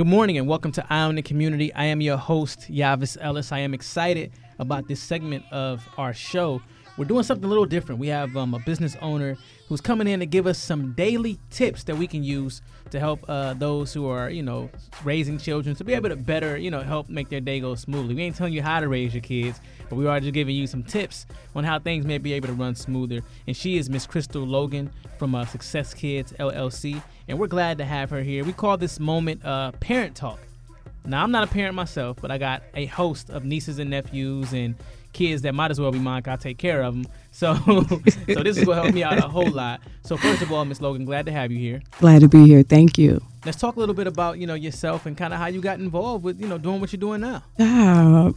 Good morning and welcome to on the Community. I am your host, Yavis Ellis. I am excited about this segment of our show. We're doing something a little different. We have um, a business owner who's coming in to give us some daily tips that we can use to help uh, those who are, you know, raising children to be able to better, you know, help make their day go smoothly. We ain't telling you how to raise your kids, but we are just giving you some tips on how things may be able to run smoother. And she is Miss Crystal Logan from uh, Success Kids LLC, and we're glad to have her here. We call this moment uh, Parent Talk. Now, I'm not a parent myself, but I got a host of nieces and nephews and kids that might as well be mine. I take care of them. So, so this is going to help me out a whole lot. So, first of all, Miss Logan, glad to have you here. Glad to be here. Thank you. Let's talk a little bit about you know yourself and kind of how you got involved with you know doing what you're doing now. Ah,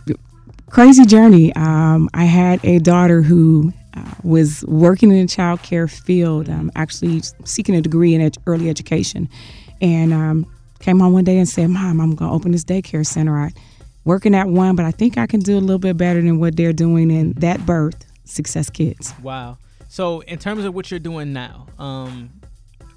crazy journey. Um, I had a daughter who uh, was working in the child care field, um, actually seeking a degree in ed- early education, and um, came home one day and said, "Mom, I'm going to open this daycare center. I working at one, but I think I can do a little bit better than what they're doing." in that birth Success Kids. Wow. So, in terms of what you're doing now, um,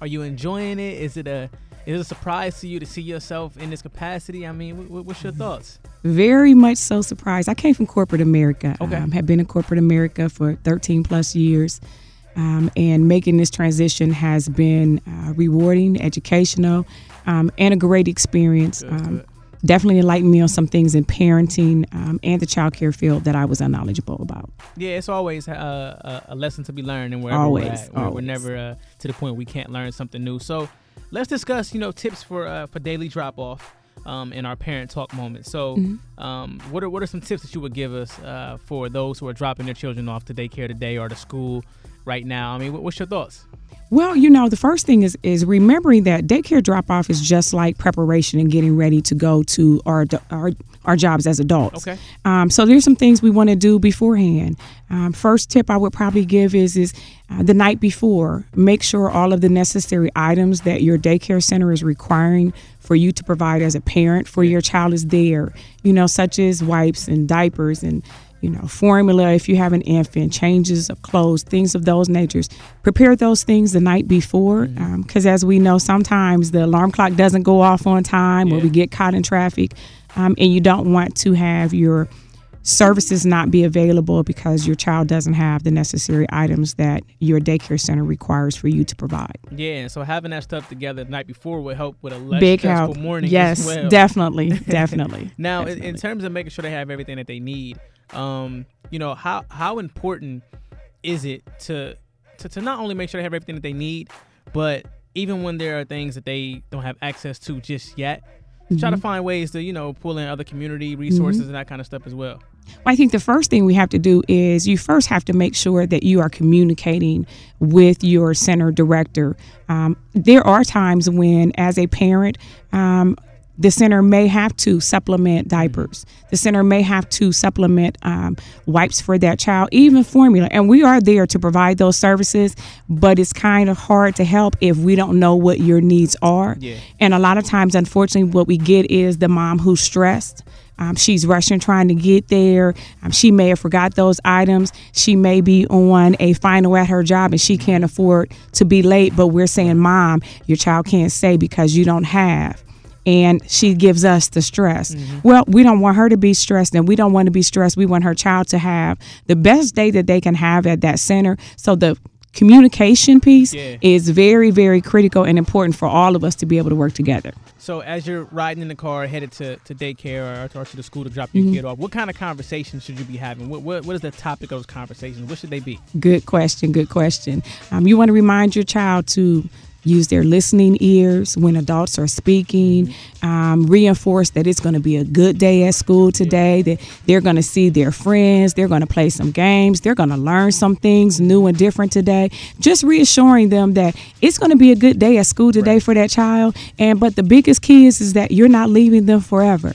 are you enjoying it? Is it a is it a surprise to you to see yourself in this capacity? I mean, what, what's your thoughts? Very much so surprised. I came from corporate America. Okay. Um, have been in corporate America for 13 plus years. Um, and making this transition has been uh, rewarding, educational, um, and a great experience. Good, Um, good. Definitely enlightened me on some things in parenting um, and the child care field that I was unknowledgeable about. Yeah, it's always uh, a, a lesson to be learned, and wherever Always, we're at, we're, we're never uh, to the point we can't learn something new. So, let's discuss, you know, tips for uh, for daily drop off um, in our parent talk moment. So, Mm-hmm. um, what are what are some tips that you would give us uh, for those who are dropping their children off to daycare today or to school right now? I mean, what, what's your thoughts? Well, you know, the first thing is is remembering that daycare drop off is just like preparation and getting ready to go to our our, our jobs as adults. Okay. Um, so there's some things we want to do beforehand. Um, first tip I would probably give is is uh, the night before, make sure all of the necessary items that your daycare center is requiring for you to provide as a parent for your child is there. You know, such as wipes and diapers and you know, formula if you have an infant, changes of clothes, things of those natures. Prepare those things the night before, because as we know, sometimes the alarm clock doesn't go off on time, or we get caught in traffic, um, and you don't want to have your services not be available because your child doesn't have the necessary items that your daycare center requires for you to provide. Yeah, so having that stuff together the night before would help with a less Big stressful help. morning. yes, as well. definitely, definitely. Now, in, in terms of making sure they have everything that they need, um, you know, how how important is it to, to to not only make sure they have everything that they need, but even when there are things that they don't have access to just yet, try to find ways to you know pull in other community resources and that kind of stuff as well. Well, I think the first thing we have to do is you first have to make sure that you are communicating with your center director. Um, there are times when, as a parent, um, the center may have to supplement diapers. The center may have to supplement um, wipes for that child, even formula. And we are there to provide those services, but it's kind of hard to help if we don't know what your needs are. Yeah. And a lot of times, unfortunately, what we get is the mom who's stressed. Um, she's rushing trying to get there. Um, she may have forgot those items. She may be on a final at her job and she can't afford to be late. But we're saying, Mom, your child can't stay because you don't have. And she gives us the stress. Well, we don't want her to be stressed and we don't want to be stressed. We want her child to have the best day that they can have at that center. So the communication piece Yeah. is very, very critical and important for all of us to be able to work together. So as you're riding in the car headed to, to daycare or, or to the school to drop your Mm-hmm. kid off, what kind of conversations should you be having? What, what what is the topic of those conversations? What should they be? Good question. Good question. Um, you want to remind your child to use their listening ears when adults are speaking. Um, reinforce that it's going to be a good day at school today. That they're going to see their friends. They're going to play some games. They're going to learn some things new and different today. Just reassuring them that it's going to be a good day at school today for that child. And but the biggest key is is that you're not leaving them forever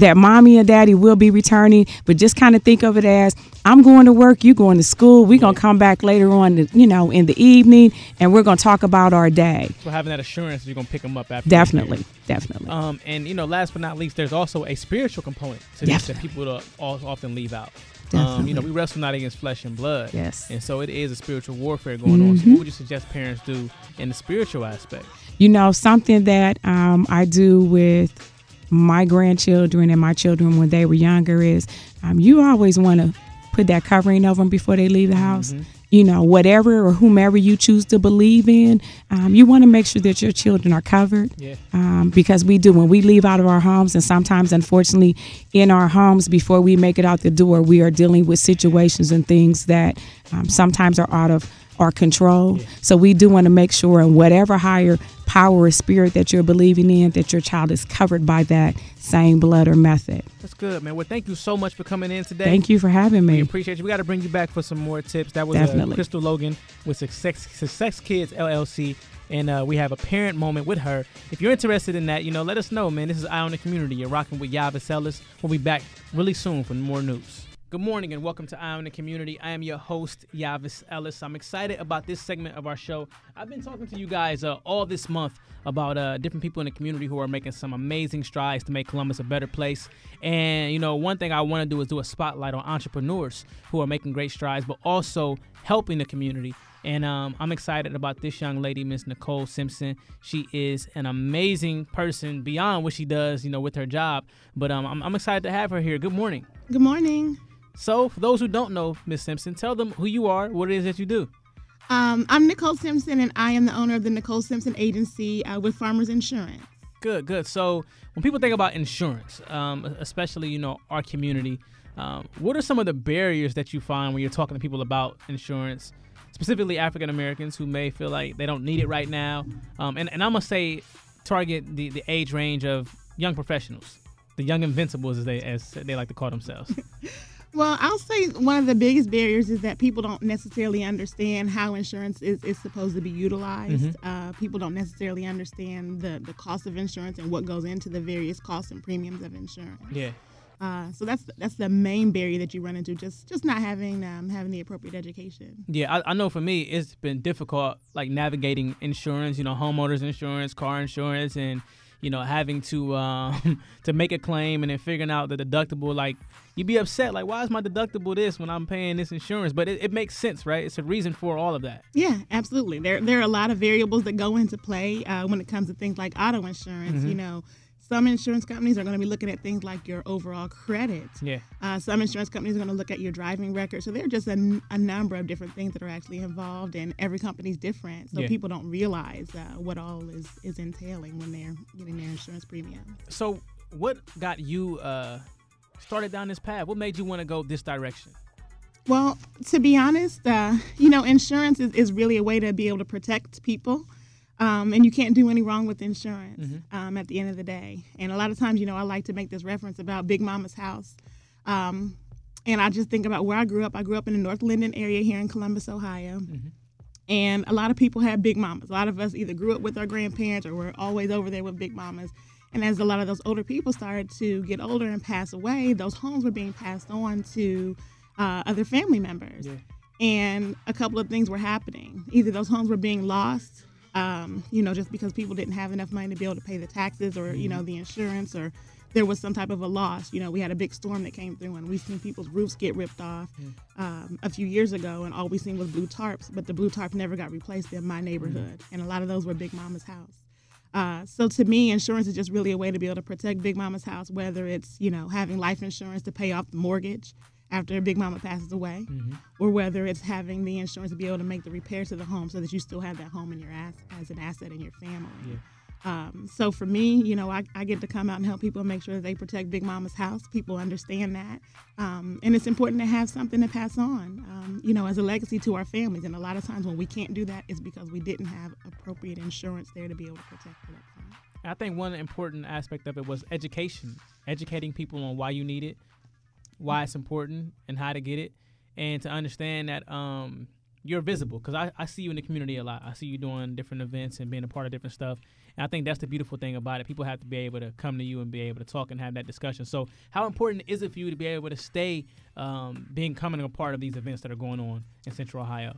that mommy and daddy will be returning, but just kind of think of it as I'm going to work, you going to school. We're going to come back later on, you know, in the evening, and we're going to talk about our day. So having that assurance you're gonna pick them up after. Definitely, definitely. Um, and you know, last but not least, there's also a spiritual component to this that people often leave out. Um, you know, we wrestle not against flesh and blood. Yes. And so it is a spiritual warfare going on. So Mm-hmm. what would you suggest parents do in the spiritual aspect? You know, something that um, I do with my grandchildren and my children when they were younger is um, you always want to put that covering over them before they leave the house. Mm-hmm. You know, whatever or whomever you choose to believe in, um, you want to make sure that your children are covered. Yeah. Um, because we do when we leave out of our homes, and sometimes, unfortunately, in our homes before we make it out the door, we are dealing with situations and things that um, sometimes are out of our control. Yeah. So we do want to make sure, in whatever higher power or spirit that you're believing in, that your child is covered by that same blood or method. That's good, man. Well, thank you so much for coming in today. Thank you for having me. We appreciate you. We got to bring you back for some more tips. That was uh, Definitely. Uh, Crystal Logan with Success, Success Kids LLC. And uh, we have a parent moment with her. If you're interested in that, you know, let us know, man. This is Eye on the Community. You're rocking with Yavis Ellis. We'll be back really soon for more news. Good morning and welcome to Eye on the Community. I am your host, Yavis Ellis. I'm excited about this segment of our show. I've been talking to you guys uh, all this month about uh, different people in the community who are making some amazing strides to make Columbus a better place. And, you know, one thing I want to do is do a spotlight on entrepreneurs who are making great strides, but also helping the community. And um, I'm excited about this young lady, Miss Nicole Simpson. She is an amazing person beyond what she does, you know, with her job. But um, I'm, I'm excited to have her here. Good morning. Good morning. So, for those who don't know Miss Simpson, tell them who you are, what it is that you do. Um, I'm Nicole Simpson, and I am the owner of the Nicole Simpson Agency uh, with Farmers Insurance. Good, good. So, when people think about insurance, um, especially you know our community, um, what are some of the barriers that you find when you're talking to people about insurance, specifically African Americans who may feel like they don't need it right now? Um, and, and I'm gonna say target the, the age range of young professionals, the young invincibles as they as they like to call themselves. Well, I'll say one of the biggest barriers is that people don't necessarily understand how insurance is, is supposed to be utilized. Mm-hmm. Uh, people don't necessarily understand the, the cost of insurance and what goes into the various costs and premiums of insurance. Yeah. Uh, so that's that's the main barrier that you run into just just not having um, having the appropriate education. Yeah, I, I, know for me it's been difficult like navigating insurance, you know, homeowners insurance, car insurance, and you know having to um, to make a claim and then figuring out the deductible like you'd be upset like why is my deductible this when i'm paying this insurance? But it, it makes sense right? It's a reason for all of that. Yeah absolutely. There, there are a lot of variables that go into play uh, when it comes to things like auto insurance mm-hmm. you know some insurance companies are going to be looking at things like your overall credit. Yeah. Uh, some insurance companies are going to look at your driving record. So there are just a, a, number of different things that are actually involved, and every company's different. So yeah. people don't realize uh, what all is is entailing when they're getting their insurance premium. So what got you uh, started down this path? What made you want to go this direction? Well, to be honest, uh, you know, insurance is, is really a way to be able to protect people. Um, and you can't do any wrong with insurance mm-hmm. um, at the end of the day. And a lot of times, you know, I like to make this reference about Big Mama's house. Um, and I just think about where I grew up. I grew up in the North Linden area here in Columbus, Ohio. Mm-hmm. And a lot of people have big mamas. A lot of us either grew up with our grandparents or we're always over there with big mamas. And as a lot of those older people started to get older and pass away, those homes were being passed on to uh, other family members. Yeah. And a couple of things were happening. Either those homes were being lost um, you know, just because people didn't have enough money to be able to pay the taxes or, you know, mm-hmm. the insurance or there was some type of a loss. You know, we had a big storm that came through and we've seen people's roofs get ripped off um, a few years ago and all we seen was blue tarps, but the blue tarp never got replaced in my neighborhood. Mm-hmm. And a lot of those were Big Mama's house. Uh, so to me, insurance is just really a way to be able to protect Big Mama's house, whether it's, you know, having life insurance to pay off the mortgage, after Big Mama passes away, mm-hmm. or whether it's having the insurance to be able to make the repairs to the home so that you still have that home in your ass as an asset in your family. Yeah. Um, so for me, you know, I, I, get to come out and help people make sure that they protect Big Mama's house. People understand that, um, and it's important to have something to pass on, um, you know, as a legacy to our families. And a lot of times when we can't do that, it's because we didn't have appropriate insurance there to be able to protect that. I think one important aspect of it was education, educating people on why you need it, why it's important and how to get it, and to understand that um, you're visible. Because I, I see you in the community a lot. I see you doing different events and being a part of different stuff. And I think that's the beautiful thing about it. People have to be able to come to you and be able to talk and have that discussion. So, how important is it for you to be able to stay um, being coming a part of these events that are going on in Central Ohio?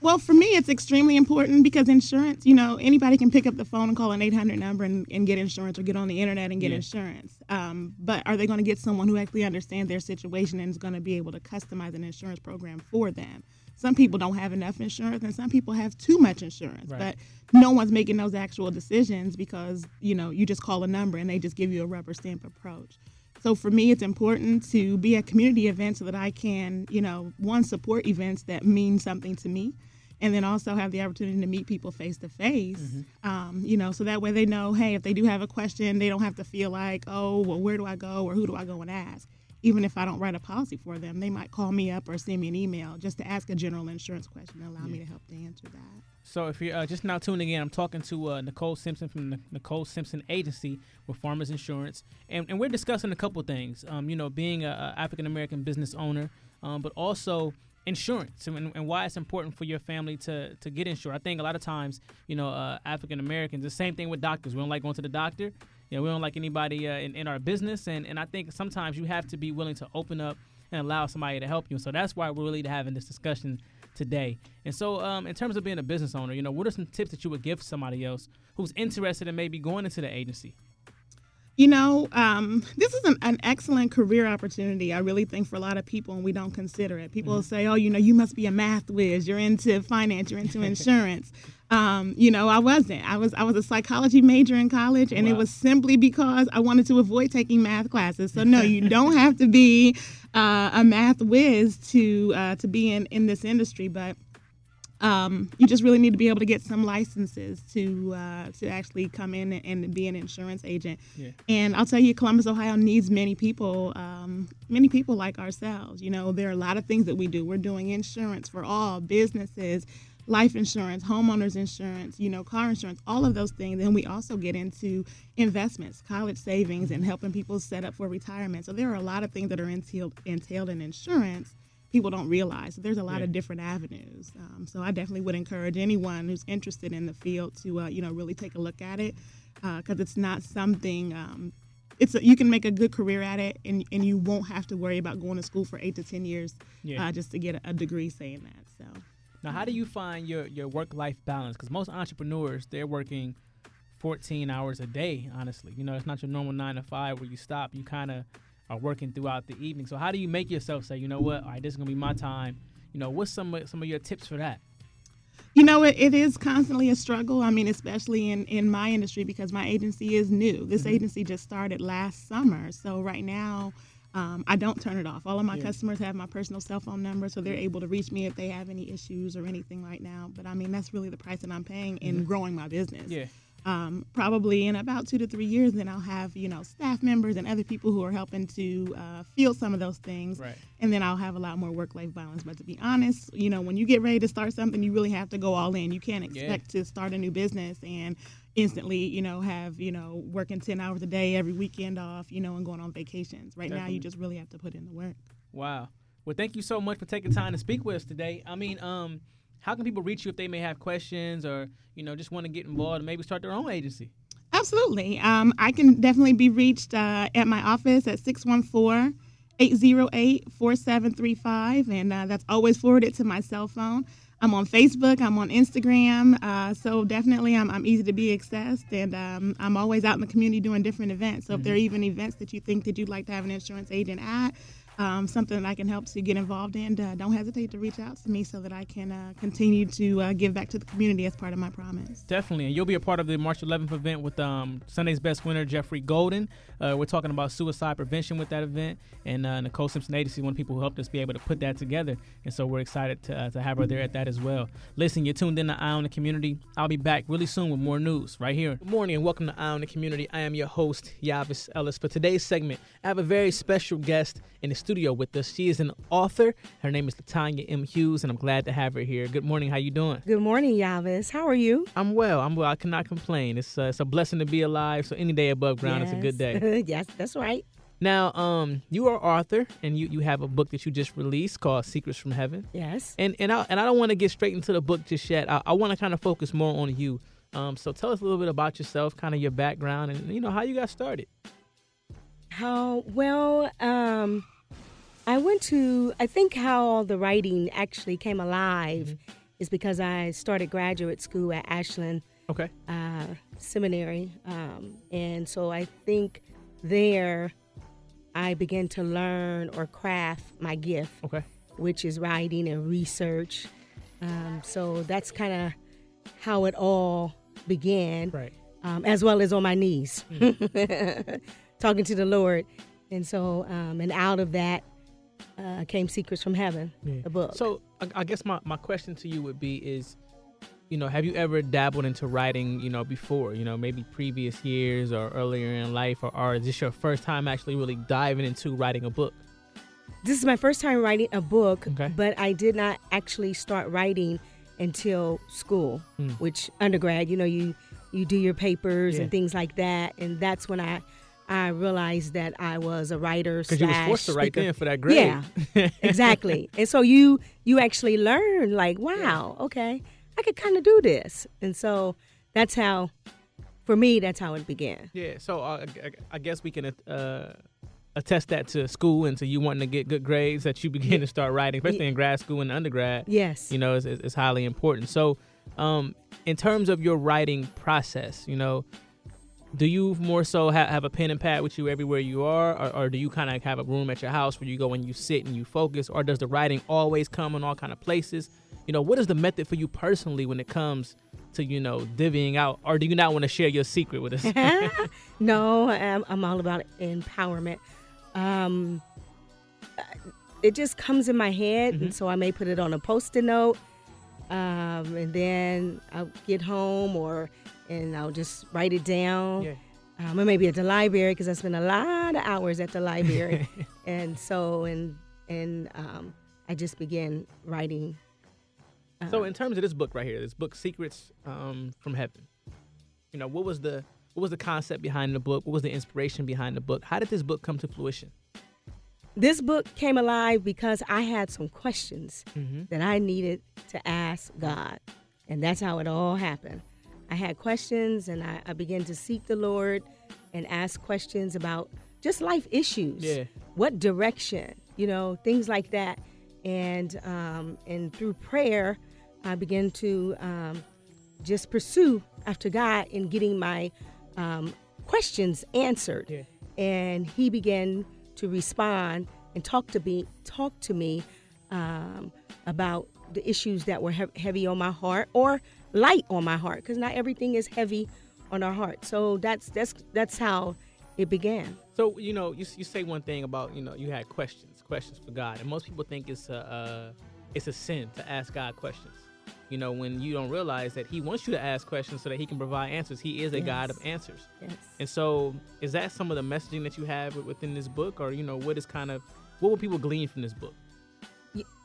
Well, for me, it's extremely important because insurance, you know, anybody can pick up the phone and call an 800 number and, and get insurance or get on the internet and get yeah. insurance. Um, but are they going to get someone who actually understands their situation and is going to be able to customize an insurance program for them? some people don't have enough insurance and some people have too much insurance. Right. But no one's making those actual decisions because, you know, you just call a number and they just give you a rubber stamp approach. So for me, it's important to be at community events so that I can, you know, one, support events that mean something to me and then also have the opportunity to meet people face to face. Um, You know, so that way they know, hey, if they do have a question, they don't have to feel like, oh, well, where do I go or who do I go and ask? Even if I don't write a policy for them, they might call me up or send me an email just to ask a general insurance question and allow me to help to answer that. So if you're uh, just now tuning in, I'm talking to uh, Nicole Simpson from the Nicole Simpson Agency with Farmers Insurance, and, and we're discussing a couple things. Um, you know, being a, a African American business owner, um, but also insurance and, and why it's important for your family to to get insured. I think a lot of times, you know, uh, African Americans, the same thing with doctors. We don't like going to the doctor. You know, we don't like anybody uh, in, in our business, and, and I think sometimes you have to be willing to open up and allow somebody to help you. So that's why we're really having this discussion today. And so, um, in terms of being a business owner, you know, what are some tips that you would give somebody else who's interested in maybe going into the agency? You know, um, this is an, an excellent career opportunity, I really think, for a lot of people, and we don't consider it. People will say, oh, you know, you must be a math whiz. You're into finance. You're into insurance. um, you know, I wasn't. I was I was a psychology major in college, and it was simply because I wanted to avoid taking math classes. So, no, you don't have to be uh, a math whiz to uh, to be in, in this industry, but um, you just really need to be able to get some licenses to uh, to actually come in and be an insurance agent. Yeah. And I'll tell you, Columbus, Ohio needs many people, um, many people like ourselves. You know, there are a lot of things that we do. We're doing insurance for all businesses, life insurance, homeowners insurance, you know, car insurance, all of those things. And we also get into investments, college savings, and helping people set up for retirement. So there are a lot of things that are entailed, entailed in insurance people don't realize. So there's a lot Yeah. of different avenues. Um, so I definitely would encourage anyone who's interested in the field to, uh, you know, really take a look at it because it's not something. Um, it's a, you can make a good career at it, and, and you won't have to worry about going to school for eight to ten years Yeah. uh, just to get a, a degree saying that. So Now, how do you find your, your work life balance? Because most entrepreneurs, they're working 14 hours a day, honestly. You know, it's not your normal nine to five where you stop. You kind of are working throughout the evening. So, how do you make yourself say, you know what, all right, this is going to be my time? You know, what's some, of- some of your tips for that? You know, it, it is constantly a struggle. I mean, especially in, in my industry because my agency is new. This agency just started last summer. So right now, um, I don't turn it off. All of my Yeah. customers have my personal cell phone number, so they're able to reach me if they have any issues or anything right now. But I mean, that's really the price that I'm paying in growing my business Yeah. Um, probably in about two to three years, then I'll have you know staff members and other people who are helping to uh, field some of those things, Right. and then I'll have a lot more work-life balance. But to be honest, you know, when you get ready to start something, you really have to go all in. You can't Yeah. expect to start a new business and instantly, you know, have you know working ten hours a day every weekend off, you know, and going on vacations. Right now, you just really have to put in the work. Wow. Well, thank you so much for taking time to speak with us today. I mean, um, how can people reach you if they may have questions or, you know, just want to get involved and maybe start their own agency? Absolutely. Um, I can definitely be reached uh, at my office at 614 808 4735, and uh, that's always forwarded to my cell phone. I'm on Facebook, I'm on Instagram, uh, so definitely I'm, I'm easy to be accessed, and um, I'm always out in the community doing different events. So if there are even events that you think that you'd like to have an insurance agent at, um, something that I can help to get involved in, uh, don't hesitate to reach out to me so that I can uh, continue to uh, give back to the community as part of my promise. Definitely, and you'll be a part of the March 11th event with um, Sunday's Best winner Geoffrey Golden. Uh, we're talking about suicide prevention with that event, and uh, Nicole Simpson Agency, one of the people who helped us be able to put that together, and so we're excited to, uh, to have her there at that as well. Listen, you're tuned in to Eye on the Community. I'll be back really soon with more news right here. Good morning and welcome to Eye on the Community. I am your host Yavis Ellis. For today's segment, I have a very special guest in the studio with us. She is an author. Her name is Latanya M. Hughes, and I'm glad to have her here. Good morning. How you doing? Good morning, Yavis. How are you? I'm well. I'm well. I cannot complain. It's uh, it's a blessing to be alive. So any day above ground is a good day. yes, that's right. Now, um, you are Arthur, and you, you have a book that you just released called Secrets from Heaven. Yes. And and I and I don't want to get straight into the book just yet. I, I want to kind of focus more on you. Um, so tell us a little bit about yourself, kind of your background, and you know how you got started. How well? Um, I went to. I think how all the writing actually came alive is because I started graduate school at Ashland Okay. uh, Seminary, um, and so I think there I began to learn or craft my gift. Okay. which is writing and research. Um, so that's kind of how it all began, Right. um, as well as on my knees, talking to the Lord. And so, um, and out of that uh, came Secrets from Heaven, the book. So I, I guess my, my question to you would be is, you know, have you ever dabbled into writing, you know, before, you know, maybe previous years or earlier in life, or, or is this your first time actually really diving into writing a book? this is my first time writing a book, Okay. but I did not actually start writing until school, Hmm. which undergrad, you know, you you do your papers Yeah. and things like that, and that's when I I realized that I was a writer. Because you was forced to write then for that grade. Yeah, exactly. And so you you actually learn like, wow, okay, I could kind of do this, and so that's how, for me, that's how it began. Yeah, so uh, I, I guess we can uh, attest that to school and to you wanting to get good grades that you begin to start writing, especially in grad school and undergrad. Yes. You know, it's, is highly important. So, um, in terms of your writing process, you know, do you more so ha- have a pen and pad with you everywhere you are, or, or do you kind of have a room at your house where you go and you sit and you focus, or does the writing always come in all kind of places? You know, what is the method for you personally when it comes to you know divvying out, or do you not want to share your secret with us? no, I'm, I'm all about empowerment. Um, it just comes in my head, Mm-hmm. and so I may put it on a post-it note, um, and then I'll get home or and I'll just write it down. Yeah. Um, or maybe at the library because I spend a lot of hours at the library, and so and and um, I just began writing. So in terms of this book right here, this book Secrets um, from Heaven, you know, what was the what was the concept behind the book? What was the inspiration behind the book? How did this book come to fruition? This book came alive because I had some questions Mm-hmm. that I needed to ask God. And that's how it all happened. I had questions and I, I began to seek the Lord and ask questions about just life issues. Yeah. What direction, you know, things like that. And um, and through prayer, I began to um, just pursue after God in getting my um, questions answered. Yeah. And He began to respond and talk to me, talk to me um, about the issues that were hev- heavy on my heart or light on my heart, because not everything is heavy on our heart. So that's that's that's how it began. So you know, you, you say one thing about you know you had questions, questions for God, and most people think it's a uh, it's a sin to ask God questions. You know, when you don't realize that He wants you to ask questions so that He can provide answers. He is a God of answers. Yes. And so, is that some of the messaging that you have within this book, or you know, what is kind of what will people glean from this book?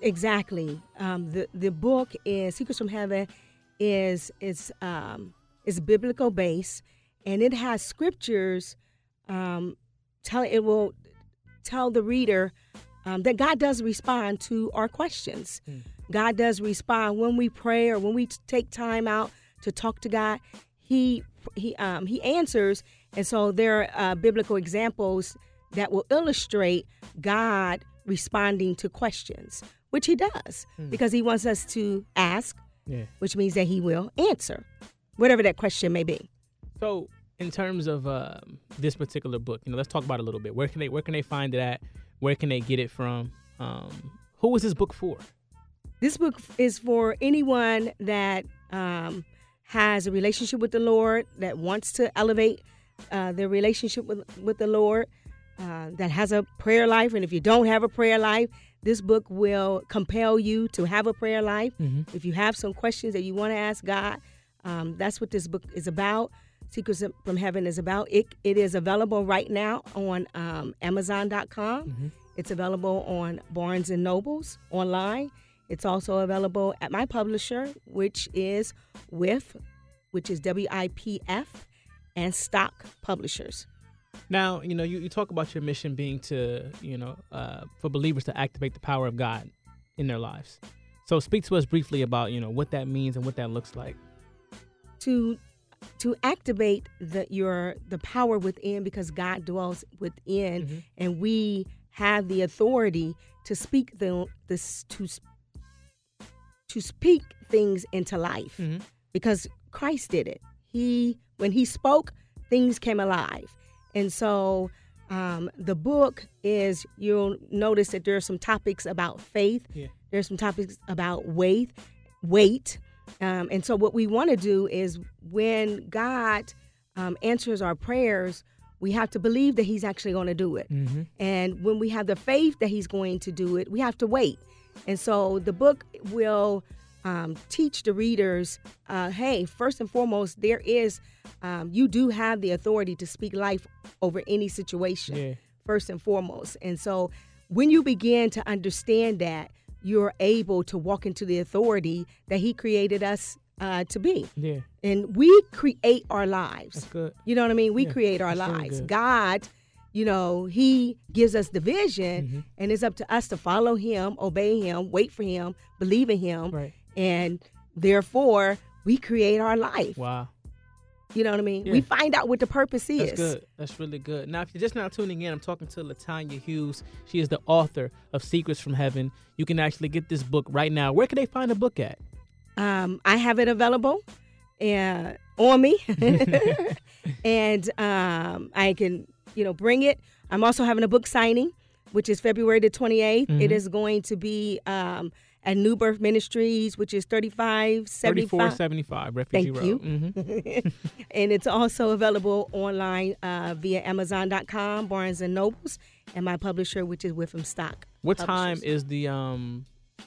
Exactly. Um, the the book is Secrets from Heaven is is um, is biblical based, and it has scriptures. Um, tell it will tell the reader um, that God does respond to our questions. God does respond when we pray or when we t- take time out to talk to God. He he um, he answers, and so there are uh, biblical examples that will illustrate God responding to questions, which He does because He wants us to ask, Yeah. which means that He will answer, whatever that question may be. So, in terms of um, this particular book, you know, let's talk about it a little bit. Where can they where can they find it at? Where can they get it from? Um, who was this book for? This book is for anyone that um, has a relationship with the Lord, that wants to elevate uh, their relationship with, with the Lord, uh, that has a prayer life. And if you don't have a prayer life, this book will compel you to have a prayer life. If you have some questions that you want to ask God, um, that's what this book is about. Secrets from Heaven is about. It, it is available right now on um, Amazon.com. It's available on Barnes and Nobles online. It's also available at my publisher, which is Wipf, which is W I P F, and Stock Publishers. Now, you know, you, you talk about your mission being to, you know, uh, for believers to activate the power of God in their lives. So, speak to us briefly about, you know, what that means and what that looks like. to to activate the your the power within because God dwells within and we have the authority to speak the this to to speak things into life because Christ did it. He when he spoke things came alive. And so Um, the book is you'll notice that there are some topics about faith. Yeah. There's some topics about weight, weight, um, and so what we want to do is when God um, answers our prayers, we have to believe that He's actually going to do it. Mm-hmm. And when we have the faith that He's going to do it, we have to wait. And so the book will um, teach the readers uh, hey, first and foremost, there is, um, you do have the authority to speak life over any situation, Yeah. first and foremost. And so when you begin to understand that, you're able to walk into the authority that He created us uh, to be. Yeah. And we create our lives. That's good. You know what I mean? We Yeah, create our that's lives. God, you know, He gives us the vision, Mm-hmm. and it's up to us to follow Him, obey Him, wait for Him, believe in Him, Right. And therefore we create our life. Wow. You know what I mean? Yeah. We find out what the purpose is. That's good. That's really good. Now, if you're just now tuning in, I'm talking to Latanya Hughes. She is the author of Secrets from Heaven. You can actually get this book right now. Where can they find the book at? Um, I have it available uh, on me, and um, I can, you know, bring it. I'm also having a book signing, which is February the 28th. Mm-hmm. It is going to be um, at New Birth Ministries, which is 3575. 3475 Refugee Thank Road. you. Mhm. and it's also available online uh, via Amazon.com, Barnes and Nobles, and my publisher, which is Wipf and Stock. What time is the um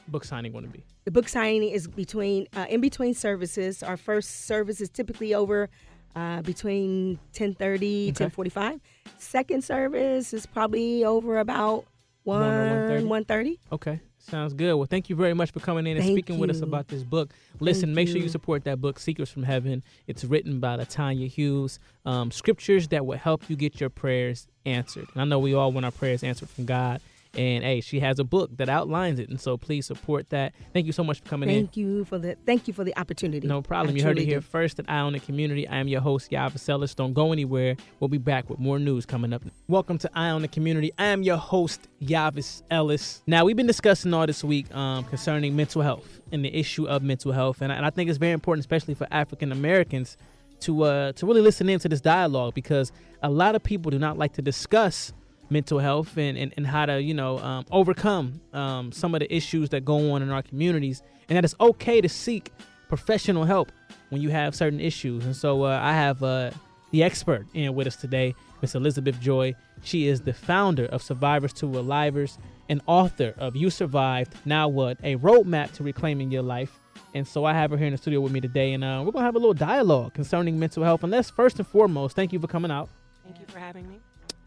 book signing going to be? The book signing is between uh, in between services. Our first service is typically over uh, between 10:30 Okay. 10:45. Second service is probably over about One one or 1:30? 1:30. Okay. Sounds good. Well, thank you very much for coming in and Thank speaking with us about this book. Listen, Thank make sure you you. support that book, Secrets from Heaven. It's written by Latanya Hughes. Um, scriptures that will help you get your prayers answered. And I know we all want our prayers answered from God. And hey, she has a book that outlines it, and so please support that. Thank you so much for coming in. Thank you for the thank you for the opportunity. No problem. I you heard it here do. first at Eye on the Community. I am your host, Yavis Ellis. Don't go anywhere. We'll be back with more news coming up. Welcome to Eye on the Community. I am your host, Yavis Ellis. Now, we've been discussing all this week um, concerning mental health and the issue of mental health. And I, and I think it's very important, especially for African Americans, to, uh, to really listen into this dialogue because a lot of people do not like to discuss mental health and, and, and how to you know um, overcome um, some of the issues that go on in our communities. And that it's okay to seek professional help when you have certain issues. And so uh, i have uh, the expert in with us today miss elizabeth joy. She is the founder of survivors to alivers and author of you survived now what? A roadmap to reclaiming your life. And so i have her here in the studio with me today and uh, we're gonna have a little dialogue concerning mental health. And let's first and foremost thank you for coming out. Thank you for having me.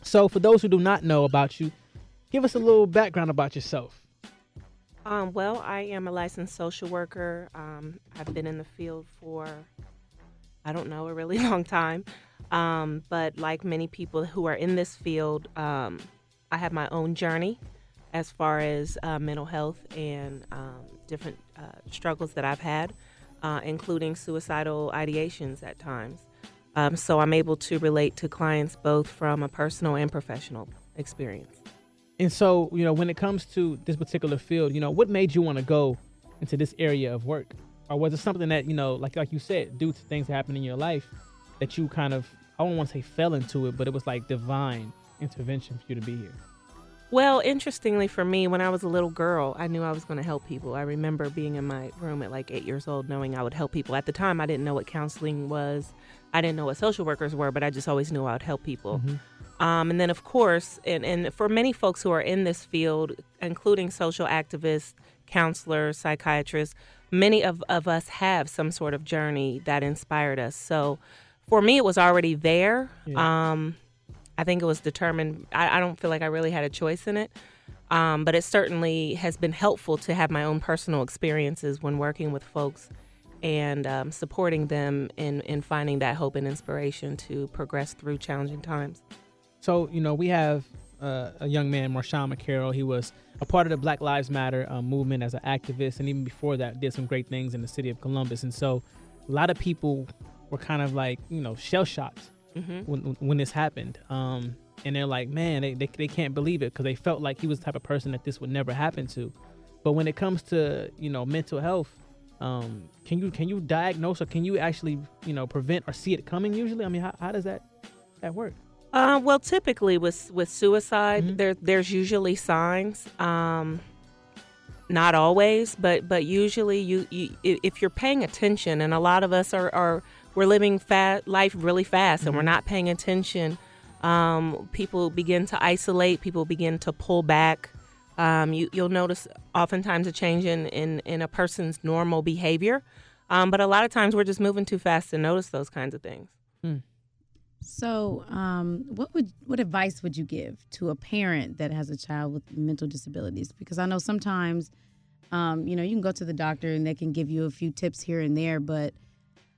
So, for those who do not know about you, give us a little background about yourself. Um, well, I am a licensed social worker. Um, I've been in the field for, I don't know, a really long time. Um, but like many people who are in this field, um, I have my own journey as far as uh, mental health and um, different uh, struggles that I've had, uh, including suicidal ideations at times. Um, so I'm able to relate to clients both from a personal and professional experience. And so, you know, when it comes to this particular field, you know, what made you want to go into this area of work? Or was it something that, you know, like like you said, due to things that happened in your life, that you kind of, I don't want to say fell into it, but it was like divine intervention for you to be here? Well, interestingly for me, when I was a little girl, I knew I was going to help people. I remember being in my room at like eight years old, knowing I would help people. At the time, I didn't know what counseling was. I didn't know what social workers were, but I just always knew I would help people. Um, and then, of course, and, and for many folks who are in this field, including social activists, counselors, psychiatrists, many of, of us have some sort of journey that inspired us. So for me, it was already there. Yeah. Um, I think it was determined. I, I don't feel like I really had a choice in it. Um, but it certainly has been helpful to have my own personal experiences when working with folks and um, supporting them in, in finding that hope and inspiration to progress through challenging times. So, you know, we have uh, a young man, Marshawn McCarrel. He was a part of the Black Lives Matter um, movement as an activist, and even before that, did some great things in the city of Columbus. And so, a lot of people were kind of like, you know, shell shocked when, when this happened. Um, and they're like, man, they, they, they can't believe it because they felt like he was the type of person that this would never happen to. But when it comes to, you know, mental health, um, can you can you diagnose or can you actually, you know, prevent or see it coming usually? I mean, how, how does that that work? Uh, well, typically with with suicide, there there's usually signs. Um, not always, but but usually you, you if you're paying attention, and a lot of us are, are we're living life really fast, and we're not paying attention. Um, people begin to isolate. People begin to pull back. Um, you, you'll notice oftentimes a change in, in, in a person's normal behavior. Um, but a lot of times we're just moving too fast to notice those kinds of things. So, um, what would what advice would you give to a parent that has a child with mental disabilities? Because I know sometimes, um, you know, you can go to the doctor and they can give you a few tips here and there, but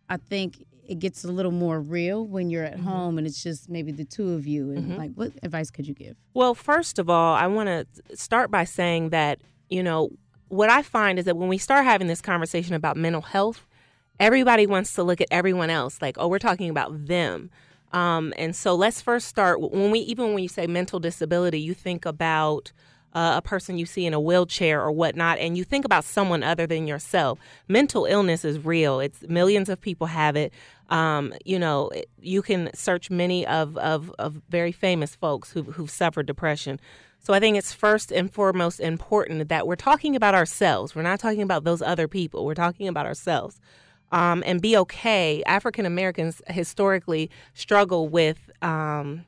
I think it gets a little more real when you're at home and it's just maybe the two of you. And like, what advice could you give? Well, first of all, I want to start by saying that, you know, what I find is that when we start having this conversation about mental health, everybody wants to look at everyone else like, oh, we're talking about them. Um, and so let's first start when we, even when you say mental disability, you think about uh, a person you see in a wheelchair or whatnot, and you think about someone other than yourself. Mental illness is real. It's millions of people have it. Um, you know, you can search many of, of, of very famous folks who, who've suffered depression. So I think it's first and foremost important that we're talking about ourselves. We're not talking about those other people. We're talking about ourselves. Um, and be okay. African Americans historically struggle with um,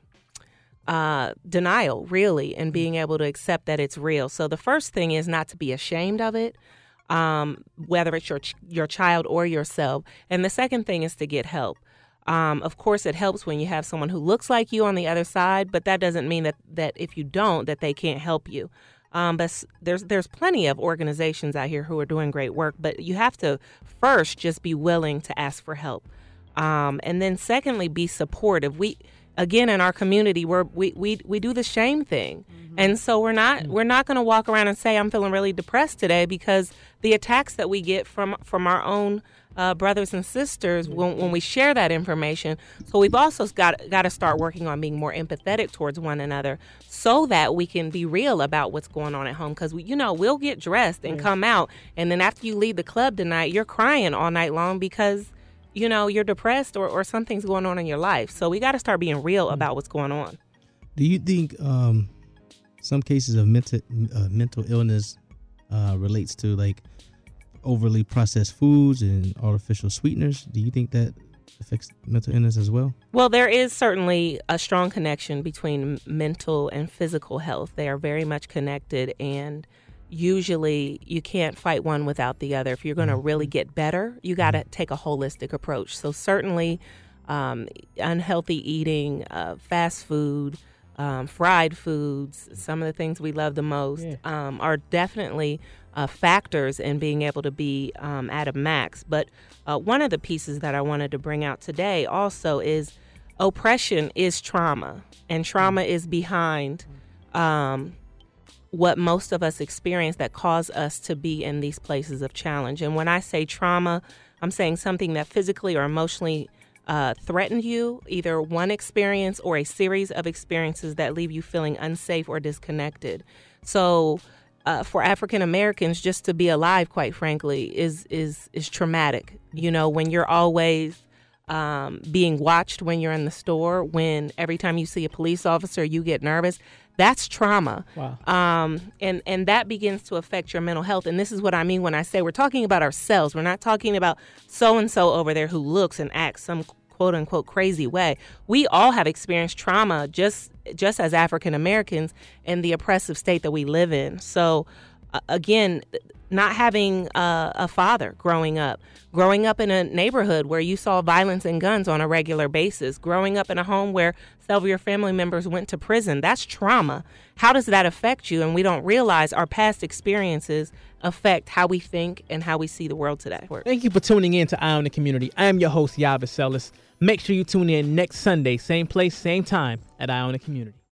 uh, denial, really, and being able to accept that it's real. So the first thing is not to be ashamed of it, um, whether it's your your child or yourself. And the second thing is to get help. Um, of course, it helps when you have someone who looks like you on the other side, but that doesn't mean that that if you don't, that they can't help you. Um, but there's there's plenty of organizations out here who are doing great work, but you have to first just be willing to ask for help, um, and then secondly, be supportive. We again in our community we're, we we we do the shame thing, mm-hmm. and so we're not mm. we're not going to walk around and say I'm feeling really depressed today because the attacks that we get from from our own uh, brothers and sisters when, when we share that information. So we've also got got to start working on being more empathetic towards one another, so that we can be real about what's going on at home. Because we, you know, we'll get dressed and mm. come out, and then after you leave the club tonight, you're crying all night long because you know you're depressed or, or something's going on in your life. So we got to start being real about what's going on. Do you think um, some cases of mental uh, mental illness uh, relates to like overly processed foods and artificial sweeteners? Do you think that affects mental illness as well? Well, there is certainly a strong connection between mental and physical health. They are very much connected, and usually you can't fight one without the other. If you're going to really get better, you got to take a holistic approach. So, certainly, um, unhealthy eating, uh, fast food, um, fried foods, some of the things we love the most, um, are definitely uh, factors in being able to be um, at a max. But uh, one of the pieces that I wanted to bring out today also is oppression is trauma, and trauma is behind um, what most of us experience that cause us to be in these places of challenge. And when I say trauma, I'm saying something that physically or emotionally uh, threatened you, either one experience or a series of experiences that leave you feeling unsafe or disconnected. So, uh, for African Americans, just to be alive, quite frankly, is is is traumatic. You know, when you're always um, being watched when you're in the store, when every time you see a police officer, you get nervous. That's trauma. Wow. Um, and, and that begins to affect your mental health. And this is what I mean when I say we're talking about ourselves. We're not talking about so and so over there who looks and acts some quote unquote crazy way. We all have experienced trauma just just as African Americans in the oppressive state that we live in. So uh, again, not having uh, a father growing up, growing up in a neighborhood where you saw violence and guns on a regular basis, growing up in a home where several of your family members went to prison, that's trauma. How does that affect you? And we don't realize our past experiences affect how we think and how we see the world today. Thank you for tuning in to Eye on the Community. I am your host, Yavis Ellis. Make sure you tune in next Sunday, same place, same time at Eye on the Community.